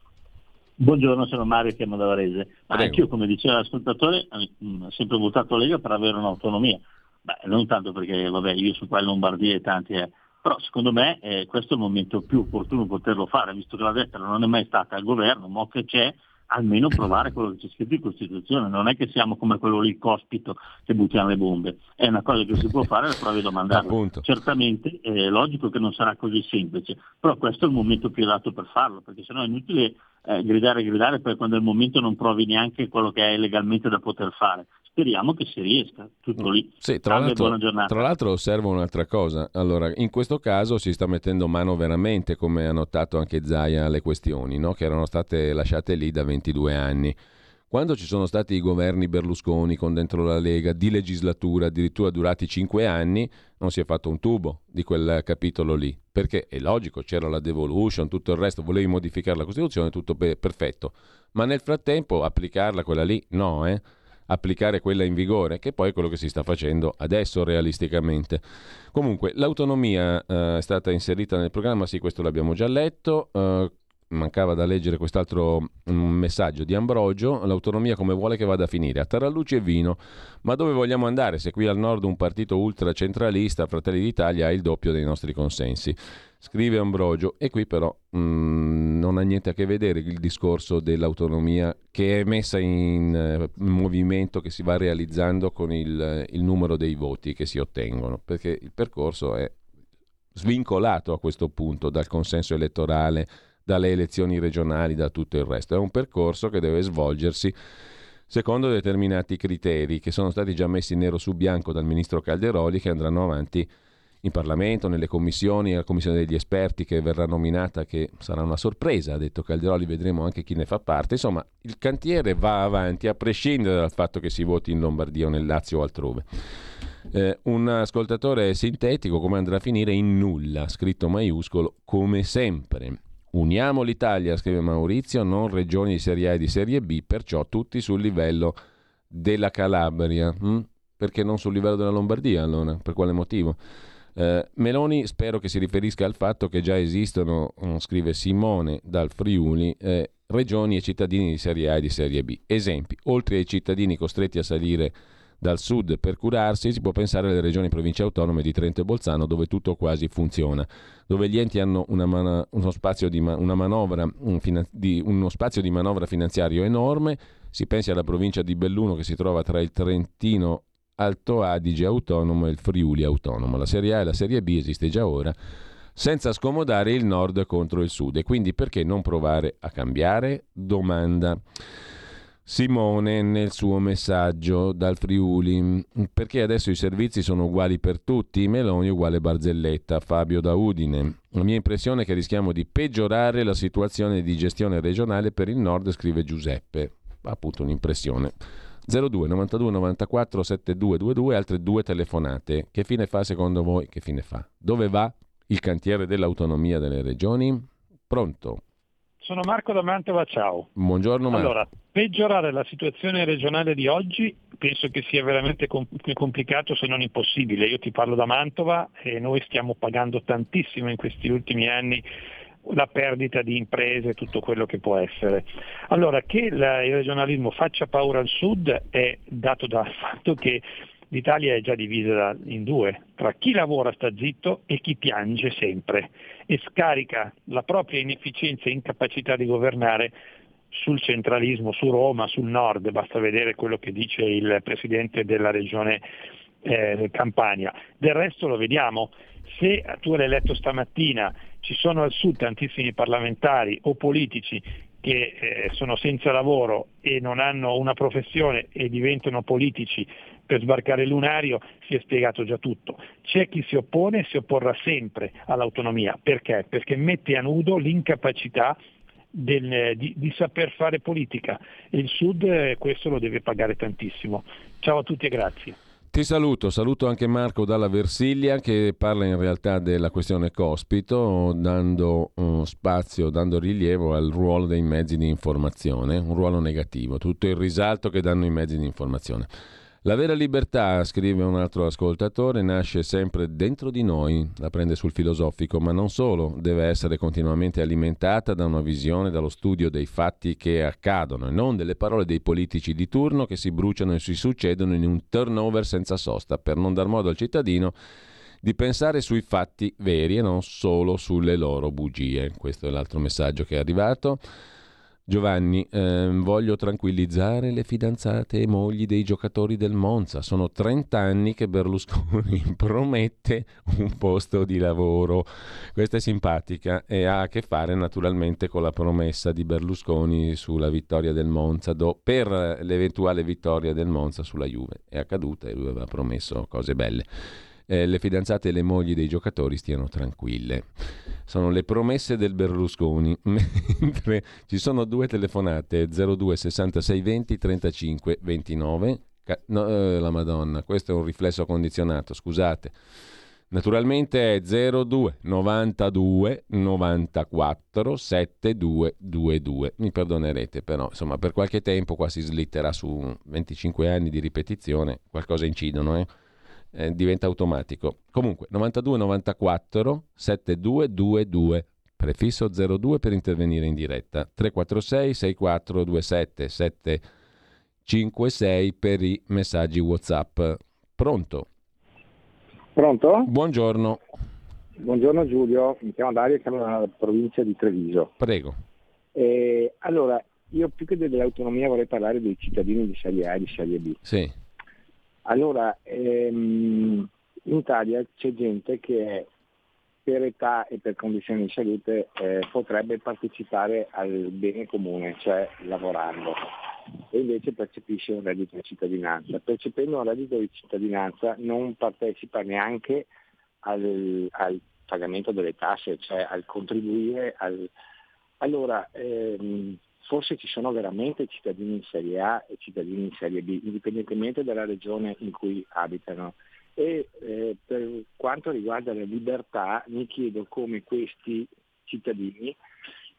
Buongiorno, sono Mario, chiamo da Varese. Ma anch'io, come diceva l'ascoltatore, ho sempre votato Lega per avere un'autonomia. Beh, non tanto perché, vabbè, io su qua in Lombardia e tanti, eh, però secondo me eh, questo è il momento più opportuno poterlo fare, visto che la destra non è mai stata al governo, ma che c'è, almeno provare quello che c'è scritto in Costituzione, non è che siamo come quello lì cospito che buttiamo le bombe, è una cosa che si può fare, la provi a domandarlo. Certamente è logico che non sarà così semplice, però questo è il momento più adatto per farlo, perché sennò è inutile eh, gridare e gridare poi quando è il momento non provi neanche quello che è legalmente da poter fare. Speriamo che si riesca, tutto lì. Sì, tra, l'altro, tra l'altro osservo un'altra cosa. Allora, in questo caso si sta mettendo mano veramente, come ha notato anche Zaia, alle questioni, no? che erano state lasciate lì da 22 anni. Quando ci sono stati i governi Berlusconi con dentro la Lega di legislatura, addirittura durati 5 anni, non si è fatto un tubo di quel capitolo lì. Perché è logico, c'era la devolution, tutto il resto, volevi modificare la Costituzione, tutto perfetto. Ma nel frattempo applicarla quella lì, no, eh? Applicare quella in vigore, che poi è quello che si sta facendo adesso realisticamente. Comunque, l'autonomia eh, è stata inserita nel programma, sì, questo l'abbiamo già letto. Eh, mancava da leggere quest'altro mm, messaggio di Ambrogio, l'autonomia come vuole che vada a finire, a Taralluci e Vino, ma dove vogliamo andare se qui al nord un partito ultracentralista, Fratelli d'Italia, ha il doppio dei nostri consensi? Scrive Ambrogio e qui però mh, mm, non ha niente a che vedere il discorso dell'autonomia che è messa in uh, movimento, che si va realizzando con il, il numero dei voti che si ottengono, perché il percorso è svincolato a questo punto dal consenso elettorale dalle elezioni regionali, da tutto il resto. È un percorso che deve svolgersi secondo determinati criteri che sono stati già messi nero su bianco dal ministro Calderoli che andranno avanti in Parlamento, nelle commissioni, la commissione degli esperti che verrà nominata, che sarà una sorpresa, ha detto Calderoli, vedremo anche chi ne fa parte. Insomma, il cantiere va avanti a prescindere dal fatto che si voti in Lombardia o nel Lazio o altrove. Eh, un ascoltatore sintetico, come andrà a finire? In nulla, scritto maiuscolo, come sempre. Uniamo l'Italia, scrive Maurizio, non regioni di serie A e di serie B, perciò tutti sul livello della Calabria. Hm? Perché non sul livello della Lombardia allora? Per quale motivo? Eh, Meloni spero che si riferisca al fatto che già esistono, hm, scrive Simone dal Friuli, eh, regioni e cittadini di serie A e di serie B. Esempi, oltre ai cittadini costretti a salire dal sud per curarsi, si può pensare alle regioni e province autonome di Trento e Bolzano dove tutto quasi funziona, dove gli enti hanno man- uno, spazio di, ma- manovra, un finan- di, uno spazio di manovra finanziario enorme, si pensi alla provincia di Belluno che si trova tra il Trentino Alto Adige autonomo e il Friuli autonomo. La Serie A e la Serie B esiste già ora, senza scomodare il nord contro il sud. E quindi perché non provare a cambiare? Domanda. Simone nel suo messaggio dal Friuli, perché adesso i servizi sono uguali per tutti, Meloni uguale Barzelletta, Fabio da Udine. La mia impressione è che rischiamo di peggiorare la situazione di gestione regionale per il nord, scrive Giuseppe. Appunto un'impressione. 02 92 94 7222, altre due telefonate. Che fine fa secondo voi? Che fine fa? Dove va il cantiere dell'autonomia delle regioni? Pronto? sono Marco da Mantova, ciao. Buongiorno Marco. Allora, peggiorare la situazione regionale di oggi penso che sia veramente complicato se non impossibile. Io ti parlo da Mantova e noi stiamo pagando tantissimo in questi ultimi anni la perdita di imprese e tutto quello che può essere. Allora, che la, il regionalismo faccia paura al sud è dato dal (laughs) fatto che l'Italia è già divisa in due, tra chi lavora sta zitto e chi piange sempre e scarica la propria inefficienza e incapacità di governare sul centralismo, su Roma, sul nord, basta vedere quello che dice il Presidente della Regione eh, Campania. Del resto lo vediamo, se tu l'hai letto stamattina, ci sono al sud tantissimi parlamentari o politici che eh, sono senza lavoro e non hanno una professione e diventano politici per sbarcare il lunario, si è spiegato già tutto. C'è chi si oppone e si opporrà sempre all'autonomia. Perché? Perché mette a nudo l'incapacità del, di, di, saper fare politica il Sud eh, questo lo deve pagare tantissimo. Ciao a tutti e grazie. Ti saluto, saluto anche Marco dalla Versilia che parla in realtà della questione Cospito, dando uh, spazio, dando rilievo al ruolo dei mezzi di informazione, un ruolo negativo, tutto il risalto che danno i mezzi di informazione. La vera libertà, scrive un altro ascoltatore, nasce sempre dentro di noi, la prende sul filosofico, ma non solo, deve essere continuamente alimentata da una visione, dallo studio dei fatti che accadono e non delle parole dei politici di turno che si bruciano e si succedono in un turnover senza sosta per non dar modo al cittadino di pensare sui fatti veri e non solo sulle loro bugie. Questo è l'altro messaggio che è arrivato. Giovanni, ehm, voglio tranquillizzare le fidanzate e mogli dei giocatori del Monza. Sono 30 anni che Berlusconi (laughs) promette un posto di lavoro. Questa è simpatica e ha a che fare naturalmente con la promessa di Berlusconi sulla vittoria del Monza, do, per l'eventuale vittoria del Monza sulla Juve. È accaduta e lui aveva promesso cose belle eh, le fidanzate e le mogli dei giocatori stiano tranquille. Sono le promesse del Berlusconi, (laughs) mentre ci sono due telefonate 02 66 20 35 29. No, eh, la Madonna, questo è un riflesso condizionato, scusate. Naturalmente è 02 92 94 7222. Mi perdonerete, però insomma per qualche tempo qua si slitterà su 25 anni di ripetizione, qualcosa incidono, eh? Eh, diventa automatico. Comunque 92 94 7222 prefisso 02 per intervenire in diretta 346 6427 756 per i messaggi WhatsApp. Pronto? Pronto? Buongiorno. Buongiorno Giulio, mi chiamo Dario, siamo nella provincia di Treviso. Prego. Eh, allora, io più che dell'autonomia vorrei parlare dei cittadini di serie A e di serie B. Sì. Allora, ehm, in Italia c'è gente che per età e per condizioni di salute eh, potrebbe partecipare al bene comune, cioè lavorando, e invece percepisce un reddito di cittadinanza. Percependo un reddito di cittadinanza non partecipa neanche al, al pagamento delle tasse, cioè al contribuire al... Allora, ehm, forse ci sono veramente cittadini in Serie A e cittadini in Serie B, indipendentemente dalla regione in cui abitano. E eh, per quanto riguarda la libertà, mi chiedo come questi cittadini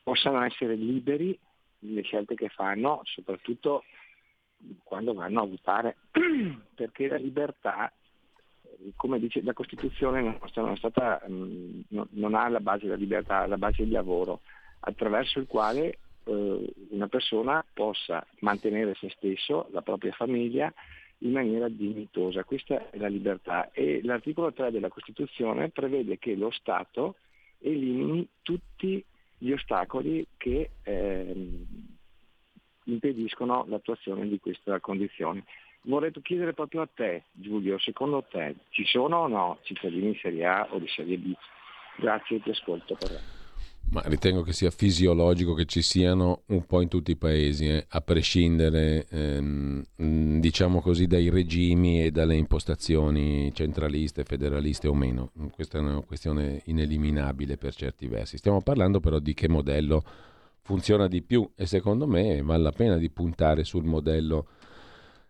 possano essere liberi nelle scelte che fanno, soprattutto quando vanno a votare, (clears throat) perché la libertà, come dice la Costituzione non, stata, mm, non ha la base della libertà, la base del lavoro, attraverso il quale eh, una persona possa mantenere se stesso, la propria famiglia, in maniera dignitosa. Questa è la libertà e l'articolo 3 della Costituzione prevede che lo Stato elimini tutti gli ostacoli che eh, impediscono l'attuazione di questa condizione. Vorrei chiedere proprio a te, Giulio, secondo te ci sono o no cittadini di Serie A o di Serie B? Grazie, ti ascolto. Per ma ritengo che sia fisiologico che ci siano un po' in tutti i paesi, eh, a prescindere, ehm, diciamo così, dai regimi e dalle impostazioni centraliste, federaliste o meno. Questa è una questione ineliminabile per certi versi. Stiamo parlando però di che modello funziona di più e secondo me vale la pena di puntare sul modello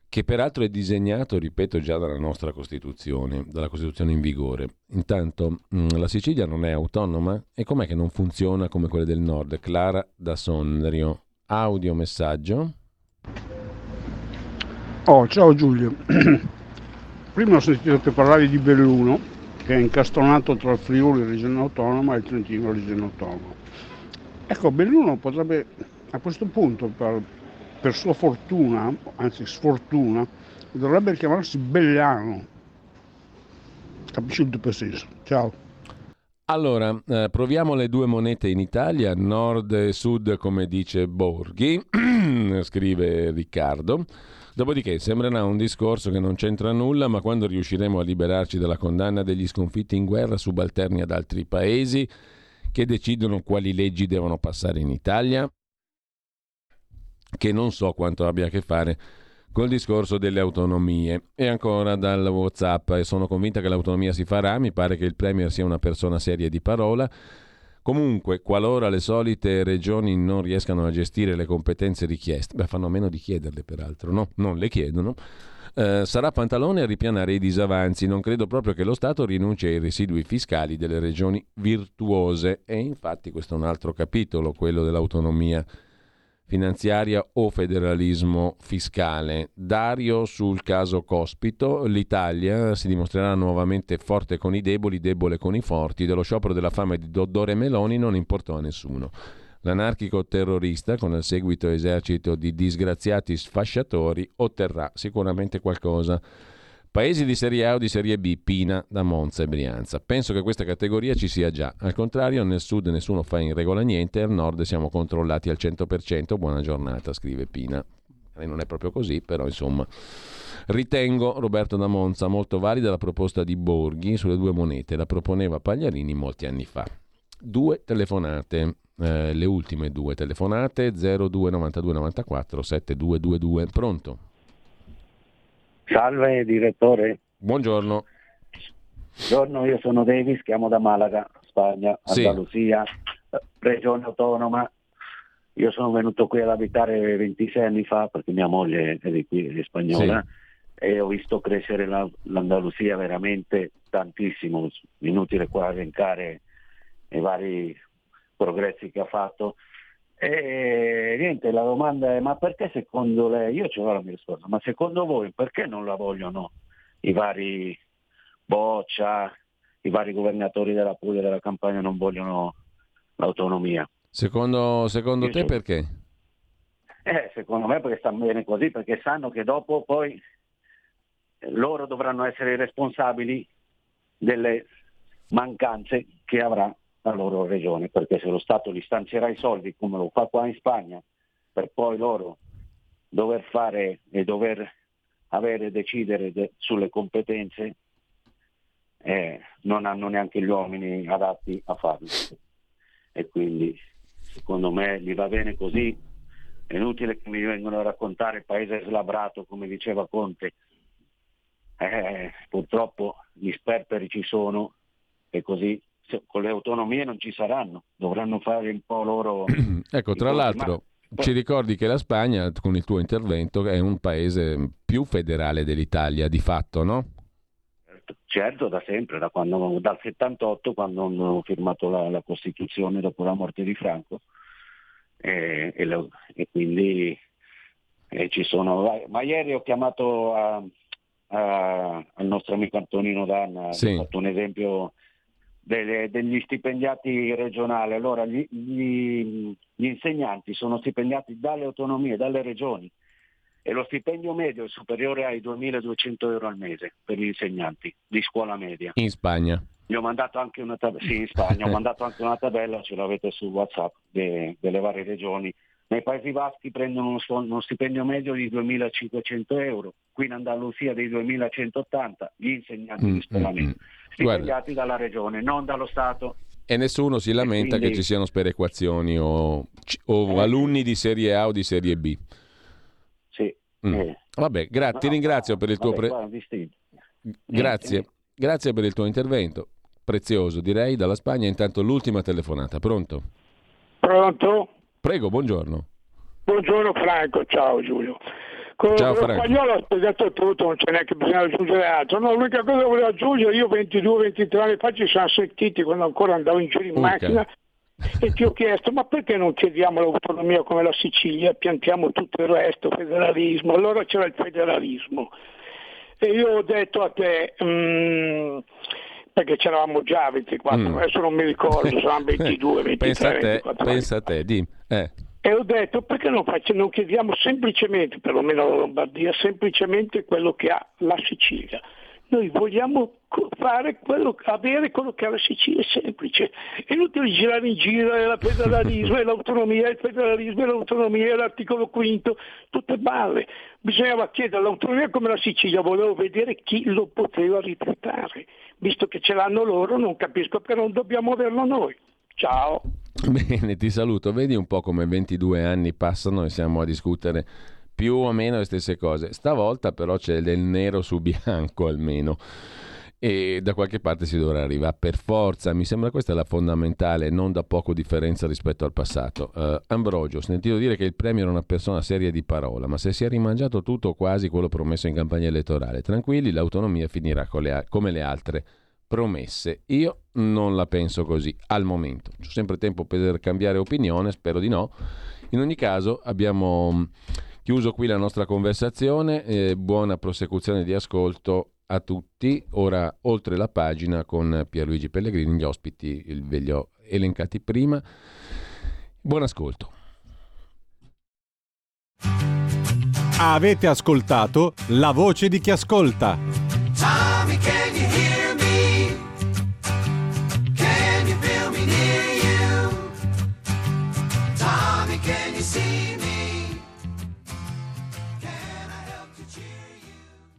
che peraltro è disegnato, ripeto, già dalla nostra Costituzione, dalla Costituzione in vigore. Intanto mm, la Sicilia non è autonoma e com'è che non funziona come quelle del nord? Clara da Sondrio. Audio messaggio. Oh, ciao Giulio. (clears throat) Prima ho sentito che parlavi di Belluno, che è incastronato tra il Friuli, regione autonoma, e il Trentino, regione autonoma. Ecco, Belluno potrebbe a questo punto, per per sua fortuna, anzi sfortuna, dovrebbe chiamarsi Belliano. Capisci il tuo senso? Ciao. Allora, eh, proviamo le due monete in Italia, nord e sud come dice Borghi, (clears throat) scrive Riccardo. Dopodiché sembrerà un discorso che non c'entra nulla, ma quando riusciremo a liberarci dalla condanna degli sconfitti in guerra subalterni ad altri paesi che decidono quali leggi devono passare in Italia, che non so quanto abbia a che fare col discorso delle autonomie. E ancora dal WhatsApp, e sono convinta che l'autonomia si farà, mi pare che il Premier sia una persona seria di parola. Comunque, qualora le solite regioni non riescano a gestire le competenze richieste, beh, fanno meno di chiederle peraltro, no? Non le chiedono. Eh, sarà pantalone a ripianare i disavanzi. Non credo proprio che lo Stato rinunci ai residui fiscali delle regioni virtuose. E infatti questo è un altro capitolo, quello dell'autonomia finanziaria o federalismo fiscale. Dario sul caso Cospito, l'Italia si dimostrerà nuovamente forte con i deboli, debole con i forti. Dello sciopero della fame di Doddore Meloni non importò a nessuno. L'anarchico terrorista, con il seguito esercito di disgraziati sfasciatori, otterrà sicuramente qualcosa. Paesi di Serie A o di Serie B, Pina da Monza e Brianza. Penso che questa categoria ci sia già. Al contrario, nel sud nessuno fa in regola niente, al nord siamo controllati al 100%. Buona giornata, scrive Pina. Non è proprio così, però insomma. Ritengo, Roberto da Monza, molto valida la proposta di Borghi sulle due monete. La proponeva Pagliarini molti anni fa. Due telefonate. Eh, le ultime due telefonate 0292 94 7222 pronto Salve direttore. Buongiorno. Buongiorno, io sono Davis, chiamo da Malaga, Spagna, Andalusia, sì. regione autonoma. Io sono venuto qui ad abitare 26 anni fa perché mia moglie è di qui, è spagnola, sì. e ho visto crescere la, l'Andalusia veramente tantissimo, inutile qua elencare i vari progressi che ha fatto. E niente, la domanda è ma perché secondo lei, io ce l'ho la mia risposta, ma secondo voi perché non la vogliono i vari Boccia, i vari governatori della Puglia e della Campania non vogliono l'autonomia? Secondo, secondo te sono... perché? Eh, secondo me perché stanno bene così, perché sanno che dopo poi loro dovranno essere i responsabili delle mancanze che avrà la loro regione, perché se lo Stato gli stanzierà i soldi come lo fa qua in Spagna, per poi loro dover fare e dover avere decidere de- sulle competenze, eh, non hanno neanche gli uomini adatti a farlo. E quindi secondo me gli va bene così. È inutile che mi vengano a raccontare il paese slabrato, come diceva Conte. Eh, purtroppo gli sperperi ci sono e così con le autonomie non ci saranno, dovranno fare un po' loro... (clears throat) ecco, tra l'altro... Ci ricordi che la Spagna, con il tuo intervento, è un paese più federale dell'Italia, di fatto, no? Certo, da sempre, da quando, dal 78, quando hanno firmato la, la Costituzione dopo la morte di Franco. E, e, le, e quindi e ci sono... Ma ieri ho chiamato a, a, al nostro amico Antonino Danna, sì. ho fatto un esempio delle, degli stipendiati regionali. Allora gli, gli, gli, insegnanti sono stipendiati dalle autonomie, dalle regioni e lo stipendio medio è superiore ai 2.200 euro al mese per gli insegnanti di scuola media. In Spagna? Gli ho mandato anche una tabella, sì, in Spagna, ho (laughs) mandato anche una tabella, ce l'avete su WhatsApp, de, delle varie regioni. Nei Paesi Baschi prendono uno, uno stipendio medio di 2.500 euro, qui in Andalusia dei 2.180, gli insegnanti mm, mm. Mm stipendiati dalla regione, non dallo Stato. E nessuno si lamenta quindi... che ci siano sperequazioni o, o eh, alunni di serie A o di serie B. Sì. Mm. Eh. Vabbè, gra- no, ti ringrazio per il tuo... Pre... Grazie. Grazie per il tuo intervento. Prezioso, direi, dalla Spagna. Intanto l'ultima telefonata. Pronto? Pronto? Prego, buongiorno. Buongiorno Franco, ciao Giulio. Con Ciao, lo spagnolo ha spiegato tutto, non c'è neanche bisogno di aggiungere altro. No, l'unica cosa che volevo aggiungere, io 22-23 anni fa ci siamo sentiti quando ancora andavo in giro in Urca. macchina (laughs) e ti ho chiesto ma perché non chiediamo l'autonomia come la Sicilia, piantiamo tutto il resto, federalismo, allora c'era il federalismo. E io ho detto a te, mm, perché c'eravamo già 24, Mm. adesso non mi ricordo, (laughs) saranno 22, 23, pensa a te, 24 anni. pensa a te, di. Eh. E ho detto perché non, faccio- non chiediamo semplicemente, perlomeno la Lombardia, semplicemente quello che ha la Sicilia. Noi vogliamo quello, avere quello che ha la Sicilia, è semplice. È inutile girare in giro, è il federalismo, è l'autonomia, è il federalismo, è l'autonomia, è l'articolo quinto, tutte balle. Bisognava chiedere l'autonomia come la Sicilia, volevo vedere chi lo poteva rifiutare. Visto che ce l'hanno loro, non capisco perché non dobbiamo averlo noi. Ciao. Bene, ti saluto. Vedi un po' come 22 anni passano e siamo a discutere più o meno le stesse cose. Stavolta però c'è del nero su bianco almeno. E da qualche parte si dovrà arrivare per forza. Mi sembra questa la fondamentale, non da poco differenza rispetto al passato. Eh, Ambrogio, ho sentito dire che il Premier è una persona seria di parola, ma se si è rimangiato tutto quasi quello promesso in campagna elettorale, tranquilli, l'autonomia finirà le come le altre promesse. Io non la penso così al momento. C'è sempre tempo per cambiare opinione, spero di no. In ogni caso abbiamo chiuso qui la nostra conversazione, eh, buona prosecuzione di ascolto a tutti. Ora oltre la pagina con Pierluigi Pellegrini, gli ospiti ve li ho elencati prima. Buon ascolto. Avete ascoltato La voce di chi ascolta.